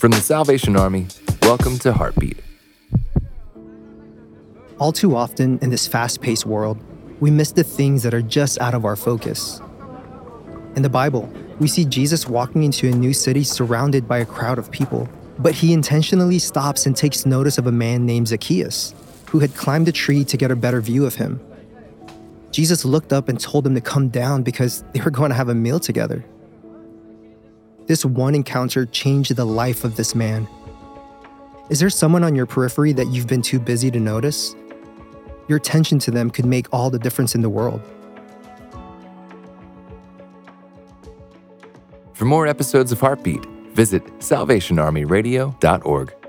From the Salvation Army, welcome to Heartbeat. All too often in this fast paced world, we miss the things that are just out of our focus. In the Bible, we see Jesus walking into a new city surrounded by a crowd of people, but he intentionally stops and takes notice of a man named Zacchaeus, who had climbed a tree to get a better view of him. Jesus looked up and told him to come down because they were going to have a meal together. This one encounter changed the life of this man. Is there someone on your periphery that you've been too busy to notice? Your attention to them could make all the difference in the world. For more episodes of Heartbeat, visit salvationarmyradio.org.